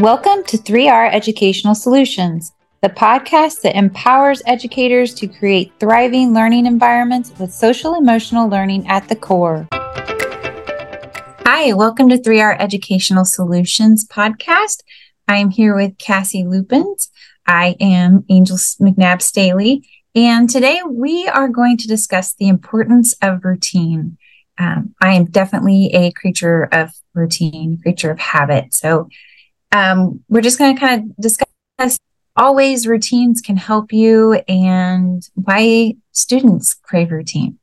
Welcome to 3R Educational Solutions, the podcast that empowers educators to create thriving learning environments with social emotional learning at the core. Hi, welcome to 3R Educational Solutions podcast. I am here with Cassie Lupins. I am Angel McNabb Staley, and today we are going to discuss the importance of routine. Um, I am definitely a creature of routine, creature of habit. So um, we're just going to kind of discuss always routines can help you and why students crave routine.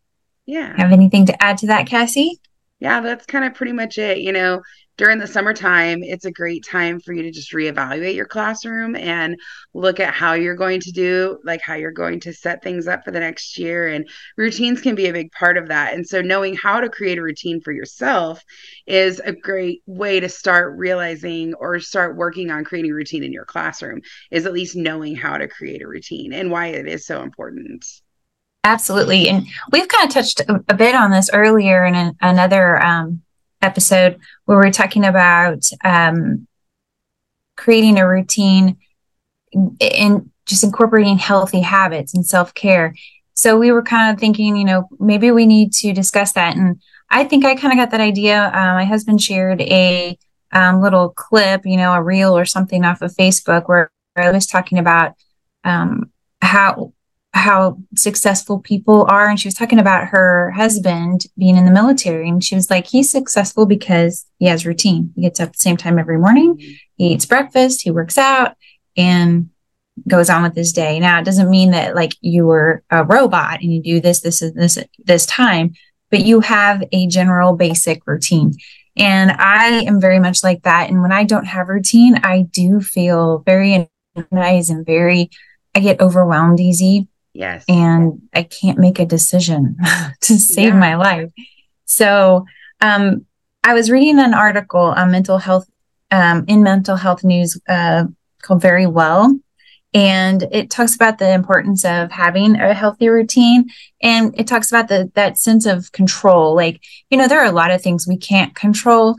Yeah. Have anything to add to that, Cassie? Yeah, that's kind of pretty much it. You know, during the summertime, it's a great time for you to just reevaluate your classroom and look at how you're going to do, like how you're going to set things up for the next year. And routines can be a big part of that. And so, knowing how to create a routine for yourself is a great way to start realizing or start working on creating routine in your classroom, is at least knowing how to create a routine and why it is so important. Absolutely. And we've kind of touched a, bit on this earlier in an, another um, episode where we're talking about um, creating a routine and just incorporating healthy habits and self care. So we were kind of thinking, you know, maybe we need to discuss that. And I think I kind of got that idea. Uh, my husband shared a um, little clip, you know, a reel or something off of Facebook where I was talking about um, how how successful people are. And she was talking about her husband being in the military and she was like he's successful because he has routine. He gets up at the same time every morning he eats breakfast he works out and goes on with his day. Now it doesn't mean that like you were a robot and you do this this and this this time but you have a general basic routine. And i am very much like that. And when i don't have routine i do feel very nice and very i get overwhelmed easy Yes. And I can't make a decision to save yeah. my life. So um, I was reading an article on mental health um, in mental health news uh, called Verywell. And it talks about the importance of having a healthy routine. And it talks about the that sense of control. Like, you know, there are a lot of things we can't control,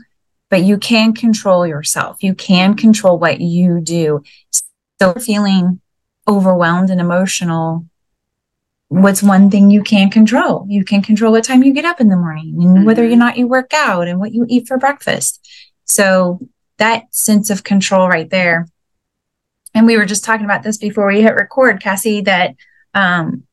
but you can control yourself. You can control what you do. So feeling overwhelmed and emotional what's one thing you can control? You can control what time you get up in the morning and mm-hmm. whether or not you work out and what you eat for breakfast. So that sense of control right there. And we were just talking about this before we hit record, Cassie, that um,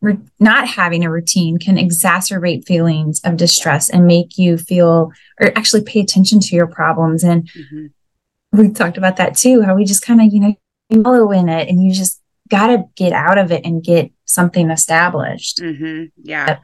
re- not having a routine can exacerbate feelings of distress and make you feel or actually pay attention to your problems. And mm-hmm. we talked about that too, how we just kind of, you know, follow in it and you just got to get out of it and get something established. Mm-hmm. Yeah.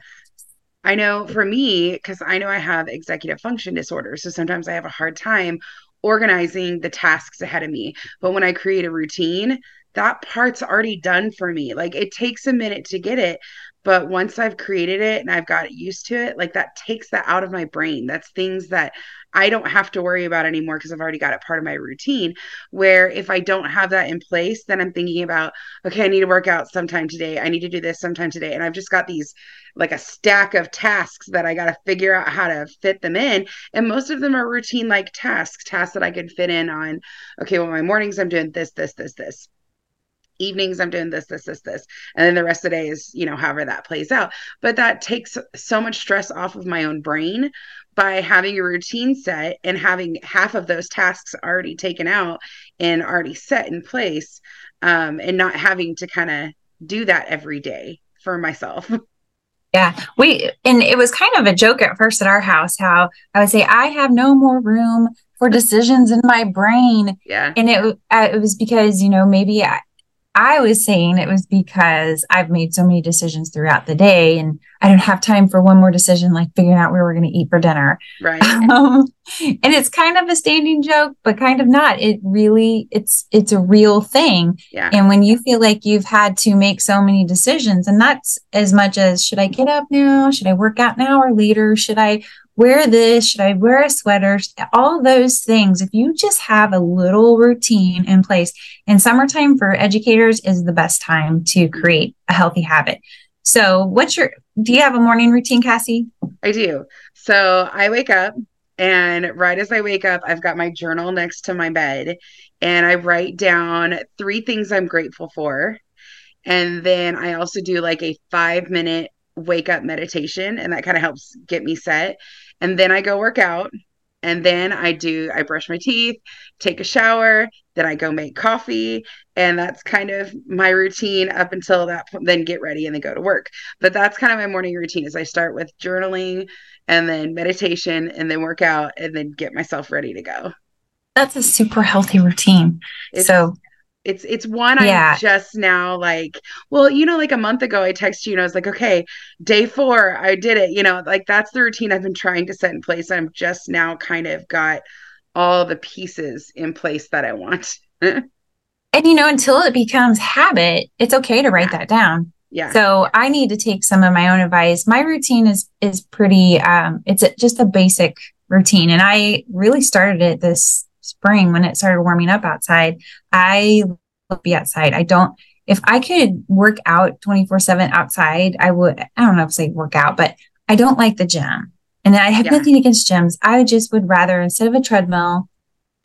I know for me, because I know I have executive function disorder. So sometimes I have a hard time organizing the tasks ahead of me. But when I create a routine, that part's already done for me. Like it takes a minute to get it, but once I've created it and I've got used to it, like that takes that out of my brain. That's things that I don't have to worry about anymore because I've already got it part of my routine. Where if I don't have that in place, then I'm thinking about, okay, I need to work out sometime today. I need to do this sometime today. And I've just got these like a stack of tasks that I got to figure out how to fit them in. And most of them are routine like tasks, tasks that I could fit in on, okay, well, my mornings I'm doing this, this, this, this evenings i'm doing this this this this. And then the rest of the day is you know however that plays out. But that takes so much stress off of my own brain by having a routine set and having half of those tasks already taken out and already set in place um, and not having to kind of do that every day for myself. Yeah, we and it was kind of a joke at first at our house how I would say I have no more room for decisions in my brain. Yeah, and it uh, it was because you know maybe I, I was saying it was because I've made so many decisions throughout the day and I don't have time for one more decision, like figuring out where we're going to eat for dinner. Right. Um, and it's kind of a standing joke, but kind of not. It really, it's, it's a real thing. Yeah. And when you feel like you've had to make so many decisions and that's as much as should I get up now? Should I work out now or later? Should I wear this? Should I wear a sweater? All those things. If you just have a little routine in place, and summertime for educators is the best time to create a healthy habit. So, what's your, do you have a morning routine, Cassie? I do. So, I wake up And right as I wake up, I've got my journal next to my bed and I write down three things I'm grateful for. And then I also do like a five minute wake up meditation, and that kind of helps get me set. And then I go work out. And then I do, I brush my teeth, take a shower, then I go make coffee. And that's kind of my routine up until that point, then get ready and then go to work. But that's kind of my morning routine is I start with journaling and then meditation and then work out and then get myself ready to go. That's a super healthy routine. It's, so it's it's one yeah. I'm just now like, well, you know, like a month ago I texted you and I was like, okay, day four, I did it. You know, like that's the routine I've been trying to set in place. I'm just now kind of got all the pieces in place that I want. and you know, until it becomes habit, it's okay to write yeah. that down. Yeah. So I need to take some of my own advice. My routine is is pretty um it's a, just a basic routine and I really started it this spring when it started warming up outside, I will be outside. I don't, if I could work out 24 7 outside, I would, I don't know if I say work out, but I don't like the gym. And I have yeah. nothing against gyms. I just would rather, instead of a treadmill,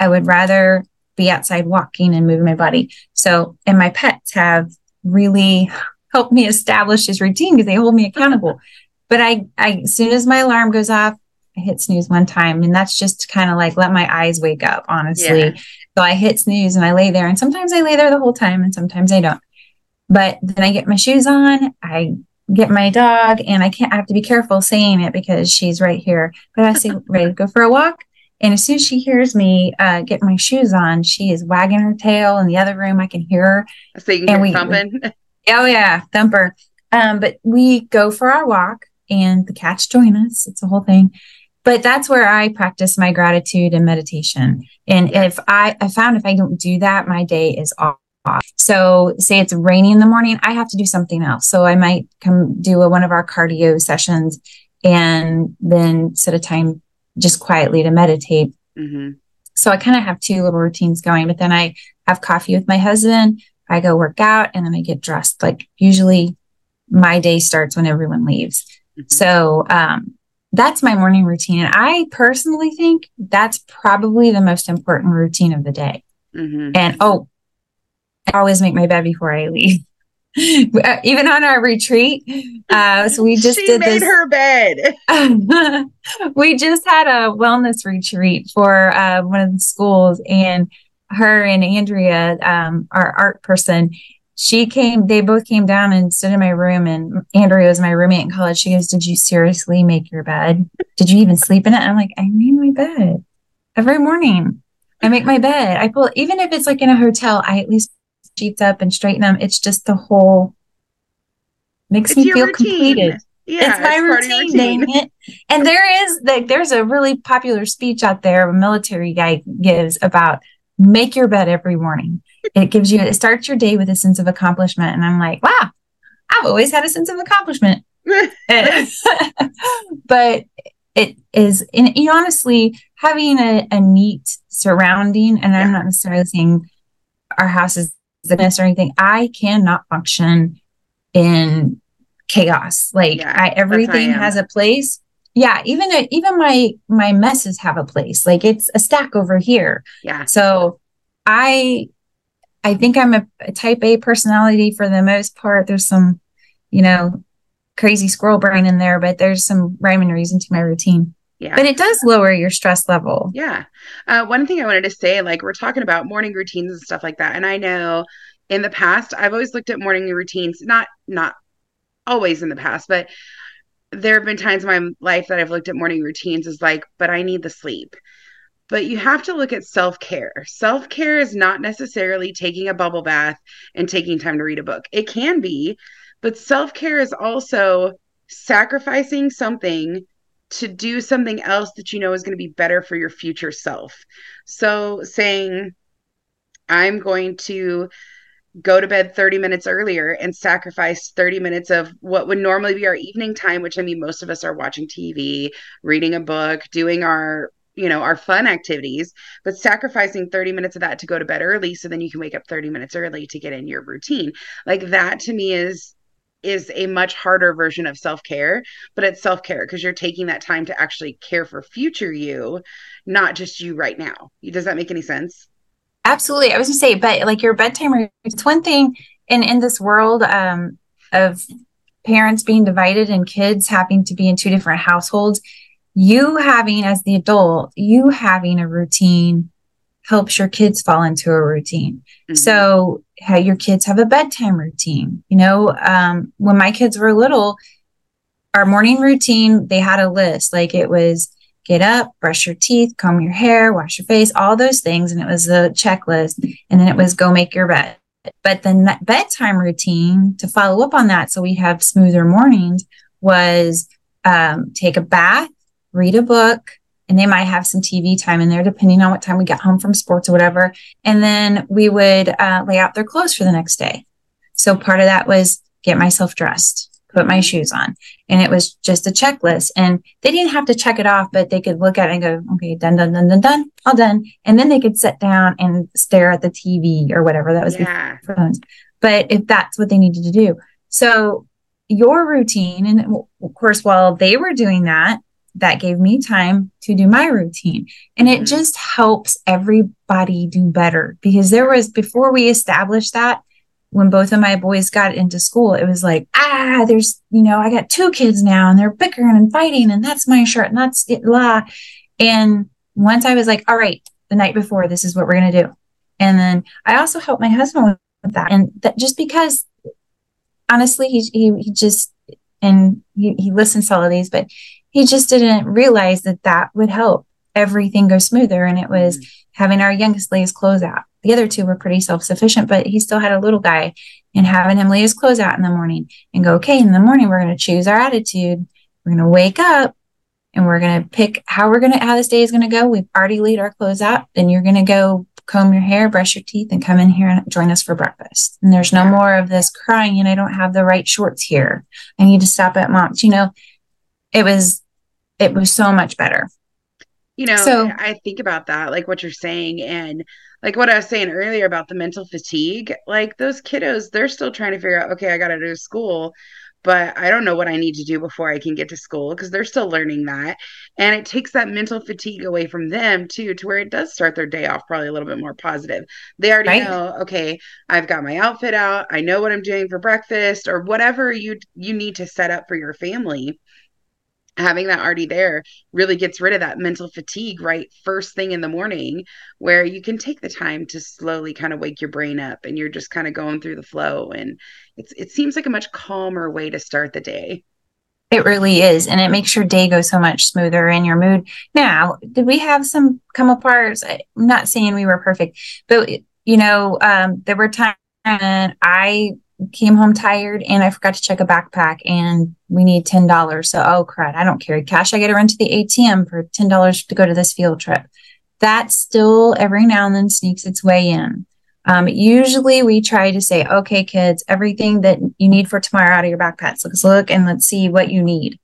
I would rather be outside walking and moving my body. So, and my pets have really helped me establish this routine because they hold me accountable. But I, I, as soon as my alarm goes off, I hit snooze one time and that's just kind of like let my eyes wake up, honestly. Yeah. So I hit snooze and I lay there and sometimes I lay there the whole time and sometimes I don't. But then I get my shoes on, I get my dog and I can't I have to be careful saying it because she's right here. But I say ready to go for a walk. And as soon as she hears me uh, get my shoes on, she is wagging her tail in the other room. I can hear her. So you can and we, thumping. oh yeah, thumper. Um, but we go for our walk and the cats join us. It's a whole thing but that's where I practice my gratitude and meditation. And if I, I found if I don't do that, my day is off. So say it's rainy in the morning, I have to do something else. So I might come do a, one of our cardio sessions and then set a time just quietly to meditate. Mm-hmm. So I kind of have two little routines going, but then I have coffee with my husband. I go work out and then I get dressed. Like usually my day starts when everyone leaves. Mm-hmm. So, um, that's my morning routine. And I personally think that's probably the most important routine of the day. Mm-hmm. And oh, I always make my bed before I leave. Even on our retreat, uh, so we just she did made this. her bed. we just had a wellness retreat for uh, one of the schools, and her and Andrea, um, our art person, she came, they both came down and stood in my room. And Andrea was my roommate in college. She goes, Did you seriously make your bed? Did you even sleep in it? I'm like, I made my bed every morning. I make my bed. I pull, even if it's like in a hotel, I at least sheets up and straighten them. It's just the whole makes it's me feel routine. completed. Yeah, it's my it's routine, routine. it. And there is like there's a really popular speech out there a military guy gives about make your bed every morning it gives you it starts your day with a sense of accomplishment. And i'm like wow i've always had a sense of accomplishment. But it is you honestly having a, a neat surrounding and yeah. i'm not necessarily saying our house is the best or anything i cannot function in chaos. Like yeah, I, everything has a place. Yeah even a, even my my messes have a place. Like it's a stack over here. Yeah. So i I think I'm a, a, type A personality for the most part. There's some, you know, crazy squirrel brain in there, but there's some rhyme and reason to my routine. Yeah. But it does lower your stress level. Yeah. Uh, one thing I wanted to say, like we're talking about morning routines and stuff like that. And I know in the past, I've always looked at morning routines, not, not always in the past, but there have been times in my life that I've looked at morning routines as like, but I need the sleep but you have to look at self care. Self care is not necessarily taking a bubble bath and taking time to read a book. It can be, but self care is also sacrificing something to do something else that you know is going to be better for your future self. So saying, I'm going to go to bed 30 minutes earlier and sacrifice 30 minutes of what would normally be our evening time, which I mean, most of us are watching TV, reading a book, doing our you know, our fun activities, but sacrificing 30 minutes of that to go to bed early so then you can wake up 30 minutes early to get in your routine. Like that to me is is a much harder version of self-care but it's self-care because you're taking that time to actually care for future you not just you right now. Does that make any sense? Absolutely. I was to say but like your bedtime it's one thing in in this world um of parents being divided and kids having to be in two different households you having as the adult you having a routine helps your kids fall into a routine. Mm-hmm. so how your kids have a bedtime routine you know? Um, when my kids were little our morning routine they had a list like it was get up brush your teeth comb your hair wash your face all those things and it was a checklist and then it was go make your bed. But the bedtime routine to follow up on that so we have smoother mornings was um, take a bath read a book, and they might have some TV time in there, depending on what time we get home from sports or whatever. And then we would uh, lay out their clothes for the next day. So part of that was get myself dressed, put my shoes on. And it was just a checklist. And they didn't have to check it off, but they could look at it and go, okay, done, done, done, done, done, all done. And then they could sit down and stare at the TV or whatever that was yeah. phones. But if that's what they needed to do. So your routine, and of course, while they were doing that, that gave me time to do my routine. And it mm-hmm. just helps everybody do better because there was, before we established that, when both of my boys got into school, it was like, ah, there's, you know, I got two kids now and they're bickering and fighting and that's my shirt and that's it, blah. And once I was like, all right, the night before, this is what we're going to do. And then I also helped my husband with that. And that just because honestly, he, he, he just, and he, he listens to all of these, but he just didn't realize that that would help everything go smoother. And it was mm-hmm. having our youngest lay his clothes out. The other two were pretty self sufficient, but he still had a little guy and having him lay his clothes out in the morning and go, okay, in the morning, we're going to choose our attitude. We're going to wake up and we're going to pick how we're going to, how this day is going to go. We've already laid our clothes out. Then you're going to go comb your hair, brush your teeth, and come in here and join us for breakfast. And there's no more of this crying and I don't have the right shorts here. I need to stop at mom's. You know, it was it was so much better. You know, so, I think about that, like what you're saying, and like what I was saying earlier about the mental fatigue. Like those kiddos, they're still trying to figure out, okay, I got to do school, but I don't know what I need to do before I can get to school because they're still learning that. And it takes that mental fatigue away from them too, to where it does start their day off probably a little bit more positive. They already right. know, okay, I've got my outfit out, I know what I'm doing for breakfast or whatever you you need to set up for your family having that already there really gets rid of that mental fatigue right first thing in the morning where you can take the time to slowly kind of wake your brain up and you're just kind of going through the flow and it's it seems like a much calmer way to start the day. It really is and it makes your day go so much smoother and your mood. Now did we have some come apart? I'm not saying we were perfect but you know um, there were times and i came home tired and I forgot to check a backpack and we need $10. So, oh crud, I don't carry cash. I got to run to the ATM for $10 to go to this field trip. That still every now and then sneaks its way in. Um, usually we try to say, okay, kids, everything that you need for tomorrow out of your backpacks. Let's look and let's see what you need.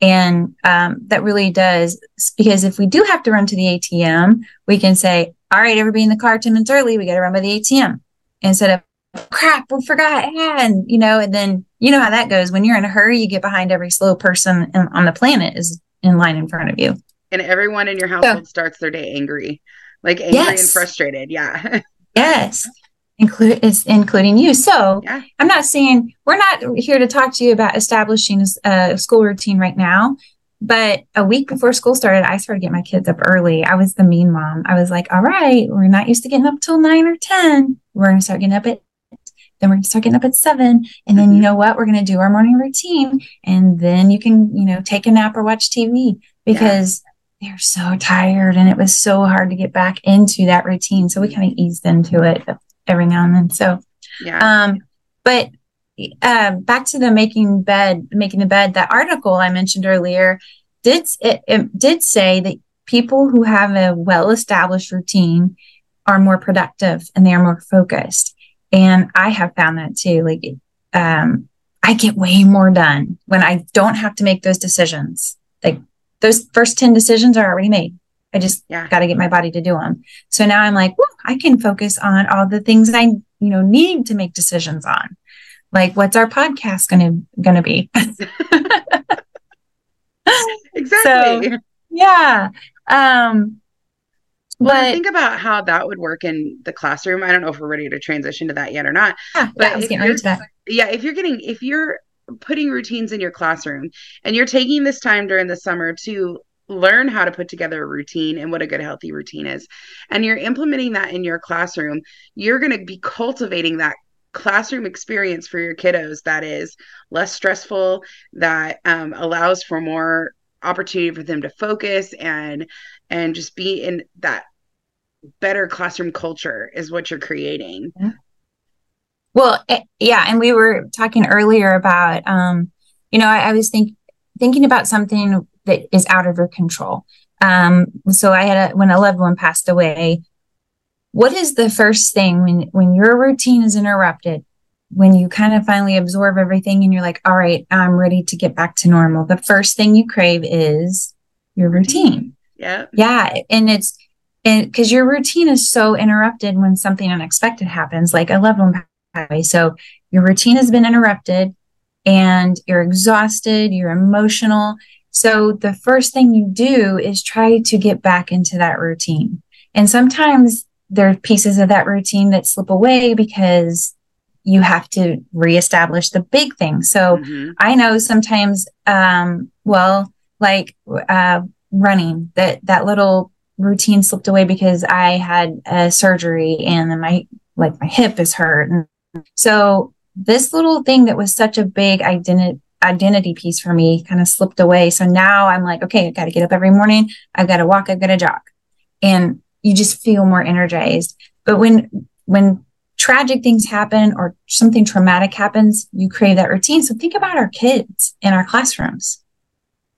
And um, that really does, because if we do have to run to the ATM, we can say, all right, everybody in the car 10 minutes early, we got to run by the ATM instead of crap, we forgot. And, you know, and then you know how that goes. When you're in a hurry, you get behind every slow person in, on the planet is in line in front of you. And everyone in your household starts their day angry, like angry yes. and frustrated. Yeah. yes. Include it's including you. So yeah. I'm not saying we're not here to talk to you about establishing a school routine right now. But a week before school started, I started getting my kids up early. I was the mean mom. I was like, all right, we're not used to getting up till nine or 10. We're going to start getting up at then we're going to start getting up at seven. And then, you mm-hmm. know what? We're going to do our morning routine. And then you can, you know, take a nap or watch TV because yeah. they're so tired. And it was so hard to get back into that routine. So we kind of eased into it every now and then. So, yeah. Um, but uh, back to the making bed, making the bed, that article I mentioned earlier did, it, it did say that people who have a well established routine are more productive and they are more focused. And I have found that too. Like, um, I get way more done when I don't have to make those decisions. Like those first 10 decisions are already made. I just yeah. got to get my body to do them. So now I'm like, well, I can focus on all the things I, you know, need to make decisions on. Like, what's our podcast gonna gonna be? exactly. So, yeah. Um, well, but think about how that would work in the classroom. I don't know if we're ready to transition to that yet or not. Yeah, but yeah, if you're, yeah, if you're getting if you're putting routines in your classroom and you're taking this time during the summer to learn how to put together a routine and what a good healthy routine is and you're implementing that in your classroom you're going to be cultivating that classroom experience for your kiddos that is less stressful that um, allows for more opportunity for them to focus and and just be in that better classroom culture is what you're creating. Yeah. well it, yeah and we were talking earlier about um you know i, I was think, thinking about something that is out of your control. Um so i had a when a loved one passed away what is the first thing when when your routine is interrupted when you kind of finally absorb everything and you're like all right i'm ready to get back to normal the first thing you crave is your routine. Yeah yeah and it's and because your routine is so interrupted when something unexpected happens like a loved one away so your routine has been interrupted and you're exhausted you're emotional so the first thing you do is try to get back into that routine and sometimes there are pieces of that routine that slip away because you have to reestablish the big thing. So mm-hmm. I know sometimes, um, well, like uh, running, that that little routine slipped away because I had a surgery and then my like my hip is hurt. And so this little thing that was such a big identity identity piece for me kind of slipped away. So now I'm like, okay, I got to get up every morning. I've got to walk. I've got to jog. And you just feel more energized. But when when tragic things happen or something traumatic happens, you crave that routine. So think about our kids in our classrooms.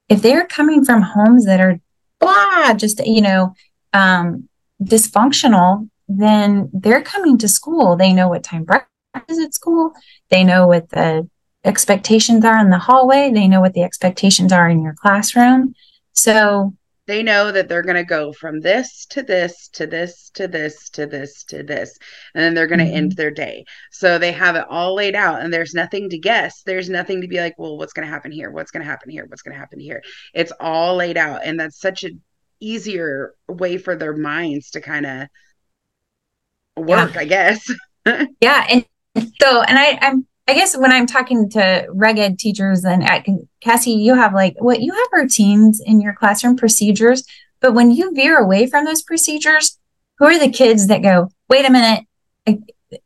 If they're coming from homes that are blah, just you know, um, dysfunctional, then they're coming to school. They know what time breakfast is at school. They know what the expectations are in the hallway. They know what the expectations are in your classroom. So they know that they're going to go from this to this to this to this to this to this and then they're going to mm-hmm. end their day. So they have it all laid out and there's nothing to guess. There's nothing to be like well what's going to happen here? What's going to happen here? What's going to happen here? It's all laid out and that's such an easier way for their minds to kind of work yeah. i guess. Yeah and so and i i'm I guess when I'm talking to reg ed teachers and at Cassie, you have like what you have routines in your classroom procedures, but when you veer away from those procedures, who are the kids that go, wait a minute,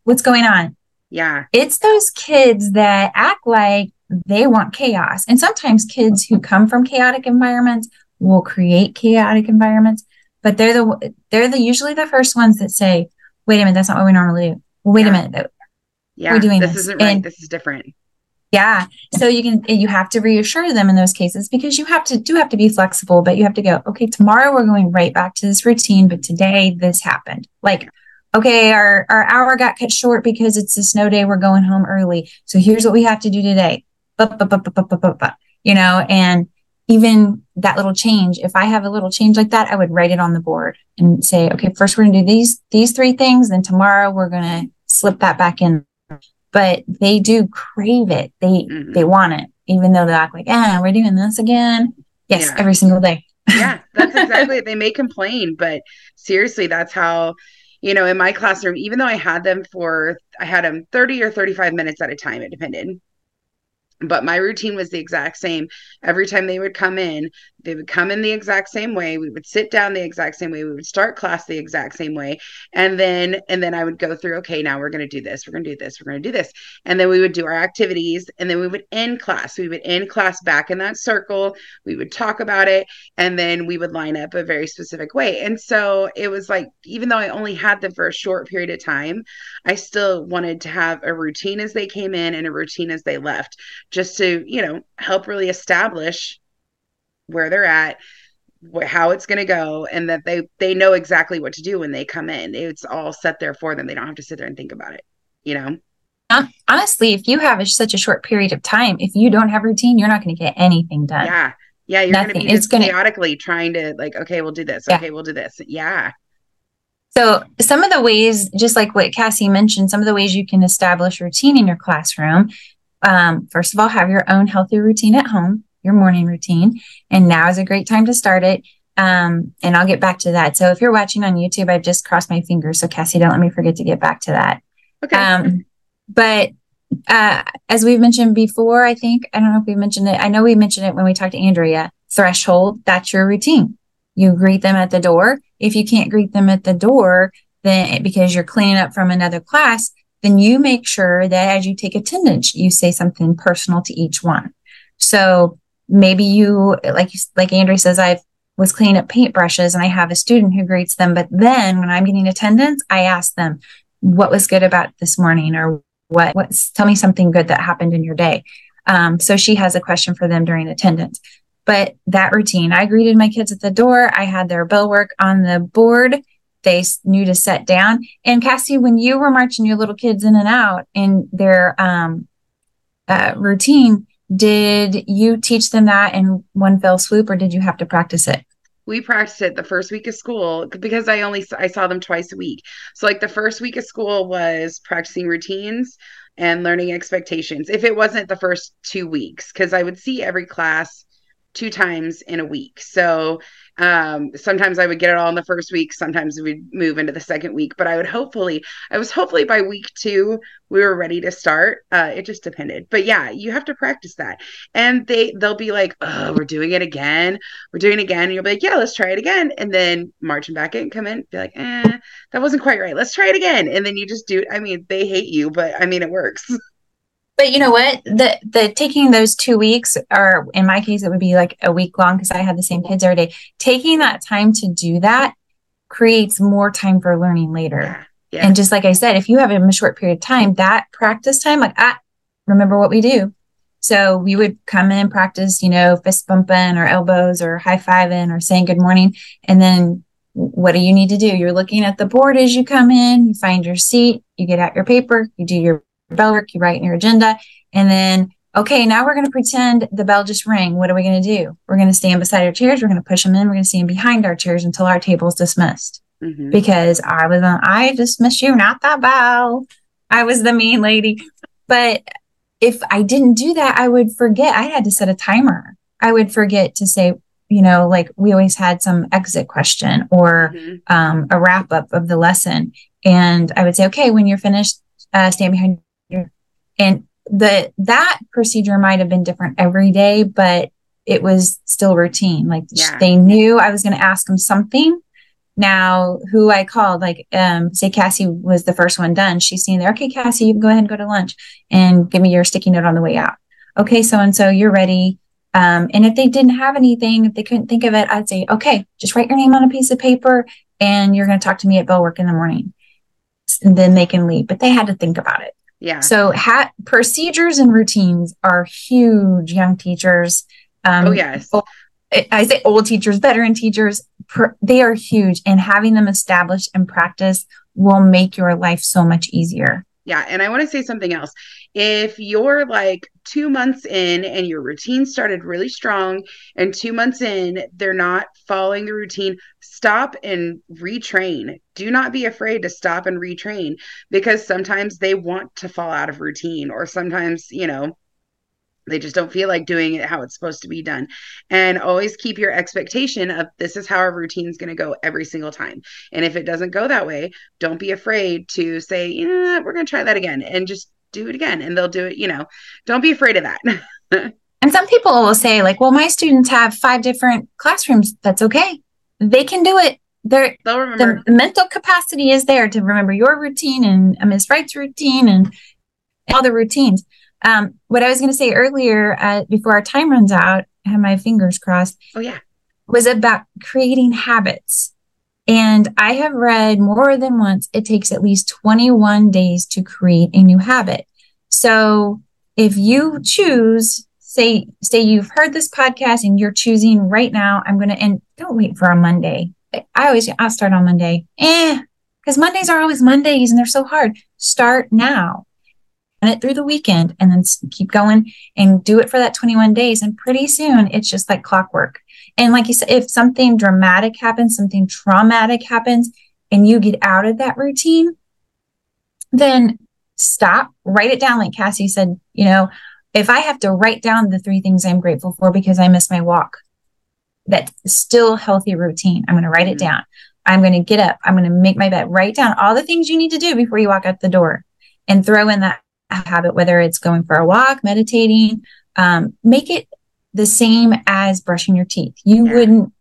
what's going on? Yeah. It's those kids that act like they want chaos. And sometimes kids who come from chaotic environments will create chaotic environments, but they're the they're the usually the first ones that say, wait a minute, that's not what we normally do. Well, wait yeah. a minute yeah, we're doing this. This isn't right. And, this is different. Yeah. So you can you have to reassure them in those cases because you have to do have to be flexible, but you have to go, okay, tomorrow we're going right back to this routine, but today this happened. Like, okay, our, our hour got cut short because it's a snow day, we're going home early. So here's what we have to do today. You know, and even that little change, if I have a little change like that, I would write it on the board and say, okay, first we're gonna do these these three things, then tomorrow we're gonna slip that back in but they do crave it. They mm-hmm. they want it, even though they act like, ah, we're doing this again. Yes, yeah. every single day. yeah, that's exactly it. They may complain, but seriously, that's how you know, in my classroom, even though I had them for I had them 30 or 35 minutes at a time, it depended but my routine was the exact same every time they would come in they would come in the exact same way. We would sit down the exact same way. We would start class the exact same way. And then and then i would go through okay now we're going to do this. We're going to do this. We're going to do this. And then we would do our activities and then we would end class. We would end class back in that circle. We would talk about it and then we would line up a very specific way. And so it was like even though i only had them for a short period of time i still wanted to have a routine as they came in and a routine as they left just to you know help really establish where they're at how it's going to go and that they they know exactly what to do when they come in. It's all set there for them. They don't have to sit there and think about it you know? Honestly if you have such a short period of time if you don't have routine you're not going to get anything done. Yeah. Yeah you're going to be it's gonna, chaotically trying to like okay we'll do this. Yeah. okay we'll do this. Yeah. So, some of the ways, just like what Cassie mentioned, some of the ways you can establish routine in your classroom. Um, first of all, have your own healthy routine at home, your morning routine. And now is a great time to start it. Um, and I'll get back to that. So, if you're watching on YouTube, I've just crossed my fingers. So, Cassie, don't let me forget to get back to that. Okay. Um, but uh, as we've mentioned before, I think, I don't know if we mentioned it. I know we mentioned it when we talked to Andrea. Threshold, that's your routine. You greet them at the door. If you can't greet them at the door, then because you're cleaning up from another class, then you make sure that as you take attendance, you say something personal to each one. So maybe you, like, like Andrea says, I was cleaning up paintbrushes and I have a student who greets them. But then when I'm getting attendance, I ask them, what was good about this morning or what, what's, tell me something good that happened in your day. Um, so she has a question for them during attendance. But that routine, I greeted my kids at the door. I had their bell work on the board. They knew to set down. And Cassie, when you were marching your little kids in and out in their um, uh, routine, did you teach them that in one fell swoop, or did you have to practice it? we practiced it the first week of school because I only I saw them twice a week. So like the first week of school was practicing routines and learning expectations. If it wasn't the first 2 weeks cuz I would see every class two times in a week. So um, sometimes I would get it all in the first week. Sometimes we'd move into the second week, but I would hopefully, I was hopefully by week two, we were ready to start. Uh, it just depended, but yeah, you have to practice that. And they, they'll be like, oh, we're doing it again. We're doing it again. And you'll be like, yeah, let's try it again. And then marching back in, come in, be like, eh, that wasn't quite right. Let's try it again. And then you just do, it. I mean, they hate you, but I mean, it works. but you know what? The the taking those two weeks or in my case it would be like a week long because i had the same kids every day. Taking that time to do that creates more time for learning later. Yeah. and just like i said if you have a short period of time that practice time like ah remember what we do. So we would come in and practice you know fist bumping or elbows or high-fiving or saying good morning. And then what do you need to do? You're looking at the board as you come in. You find your seat. You get out your paper. You do your bell work, you write in your agenda, and then okay, now we're going to pretend the bell just rang. What are we going to do? We're going to stand beside our chairs. We're going to push them in. We're going to stand behind our chairs until our table is dismissed. Mm-hmm. Because I was on, I dismissed you, not that bell. I was the mean lady. But if I didn't do that, I would forget. I had to set a timer. I would forget to say, you know, like we always had some exit question or mm-hmm. um, a wrap up of the lesson. And I would say, okay, when you're finished, uh, stand behind and the that procedure might have been different every day, but it was still routine. Like yeah. they knew I was going to ask them something. Now, who I called, like, um, say Cassie was the first one done. She's seen there. Okay, Cassie, you can go ahead and go to lunch and give me your sticky note on the way out. Okay, so and so, you're ready. Um, and if they didn't have anything, if they couldn't think of it, I'd say, okay, just write your name on a piece of paper and you're going to talk to me at bell work in the morning. And then they can leave. But they had to think about it. Yeah. So ha- procedures and routines are huge, young teachers. Um, oh yes. I say old teachers, veteran teachers, per- they are huge, and having them established and practice will make your life so much easier. Yeah. And I want to say something else. If you're like two months in and your routine started really strong, and two months in, they're not following the routine, stop and retrain. Do not be afraid to stop and retrain because sometimes they want to fall out of routine, or sometimes, you know, they just don't feel like doing it how it's supposed to be done. And always keep your expectation of this is how our routine is going to go every single time. And if it doesn't go that way, don't be afraid to say, you yeah, we're going to try that again and just do it again. And they'll do it, you know, don't be afraid of that. and some people will say, like, well, my students have five different classrooms. That's okay. They can do it. They're, They'll remember. The mental capacity is there to remember your routine and Miss Wright's routine and all the routines um, what I was going to say earlier, uh, before our time runs out, I have my fingers crossed. Oh, yeah. Was about creating habits. And I have read more than once, it takes at least 21 days to create a new habit. So if you choose, say, say you've heard this podcast and you're choosing right now, I'm going to, and don't wait for a Monday. I always, I'll start on Monday. Eh, because Mondays are always Mondays and they're so hard. Start now it through the weekend and then keep going and do it for that 21 days. And pretty soon it's just like clockwork. And like you said, if something dramatic happens, something traumatic happens, and you get out of that routine, then stop, write it down. Like Cassie said, you know, if I have to write down the three things I'm grateful for because I missed my walk, that's still healthy routine. I'm going to write mm-hmm. it down. I'm going to get up. I'm going to make my bed. Write down all the things you need to do before you walk out the door and throw in that habit, whether it's going for a walk, meditating, um, make it the same as brushing your teeth. You yeah. wouldn't,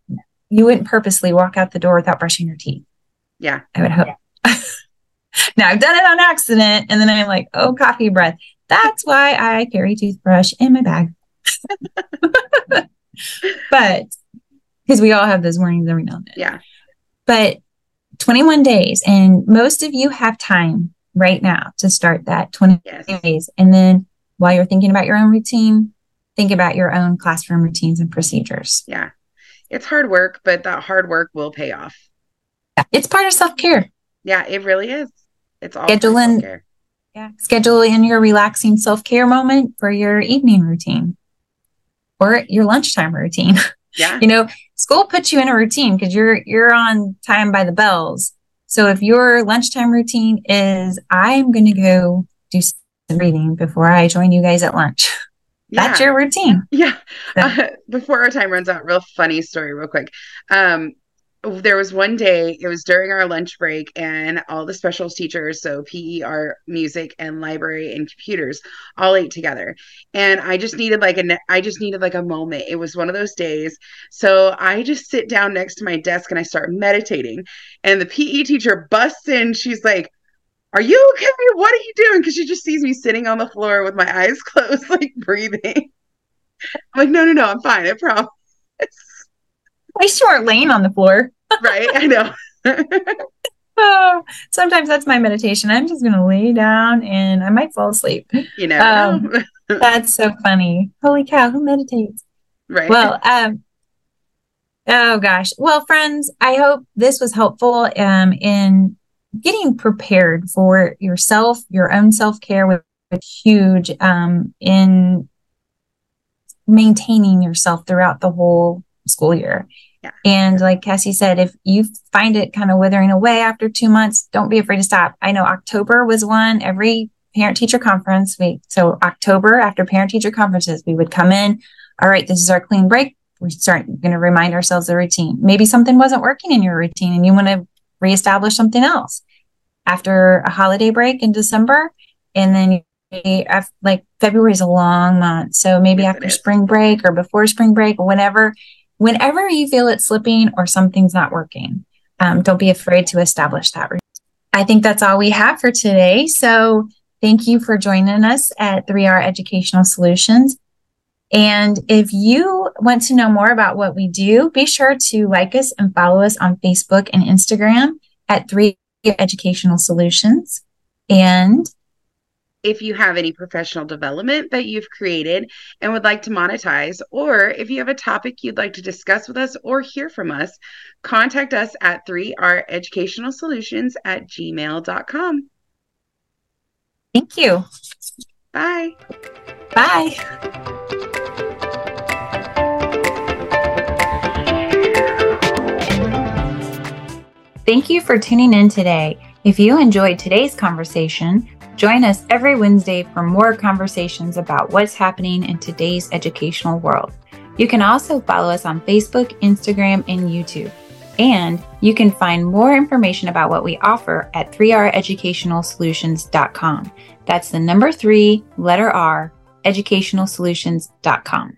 you wouldn't purposely walk out the door without brushing your teeth. Yeah. I would hope. Yeah. now I've done it on accident and then I'm like, oh, coffee breath. That's why I carry toothbrush in my bag. but because we all have those mornings every now and then. Yeah. But 21 days, and most of you have time right now to start that 20 yes. days. And then while you're thinking about your own routine, think about your own classroom routines and procedures. Yeah. It's hard work, but that hard work will pay off. Yeah. It's part of self care. Yeah, it really is. It's all schedule in, yeah, schedule in your relaxing self care moment for your evening routine or your lunchtime routine. Yeah. you know, school puts you in a routine because you're you're on time by the bells. So if your lunchtime routine is I'm going to go do some reading before I join you guys at lunch. Yeah. That's your routine. Yeah. So. Uh, before our time runs out, real funny story, real quick. Um, there was one day it was during our lunch break and all the specials teachers so pe art music and library and computers all ate together. And i just needed like a i just needed like a moment. It was one of those days. So i just sit down next to my desk and i start meditating. And the pe teacher busts in. She's like are you okay? What are you doing? Because she just sees me sitting on the floor with my eyes closed like breathing. I'm like no no no i'm fine i promise least you weren't laying on the floor. right. I know. oh, sometimes that's my meditation. I'm just going to lay down and I might fall asleep. You know, um, that's so funny. Holy cow, who meditates? Right. Well, um, oh gosh. Well, friends, I hope this was helpful um, in getting prepared for yourself, your own self care, with huge um, in maintaining yourself throughout the whole school year. Yeah. And like Cassie said, if you find it kind of withering away after two months, don't be afraid to stop. I know October was one every parent teacher conference week. So October after parent teacher conferences, we would come in. All right, this is our clean break. We start going to remind ourselves the routine. Maybe something wasn't working in your routine and you want to reestablish something else. After a holiday break in December, and then like February is a long month. So maybe yes, after spring break or before spring break, whenever whenever you feel it slipping or something's not working, um, don't be afraid to establish that. I think that's all we have for today. So thank you for joining us at 3R Educational Solutions. And if you want to know more about what we do, be sure to like us and follow us on Facebook and Instagram at 3R Educational Solutions. And if you have any professional development that you've created and would like to monetize, or if you have a topic you'd like to discuss with us or hear from us, contact us at 3R Educational Solutions at gmail.com. Thank you. Bye. Bye. Thank you for tuning in today. If you enjoyed today's conversation, Join us every Wednesday for more conversations about what's happening in today's educational world. You can also follow us on Facebook, Instagram, and YouTube. And you can find more information about what we offer at 3reducationalsolutions.com. That's the number three, letter R, educationalsolutions.com.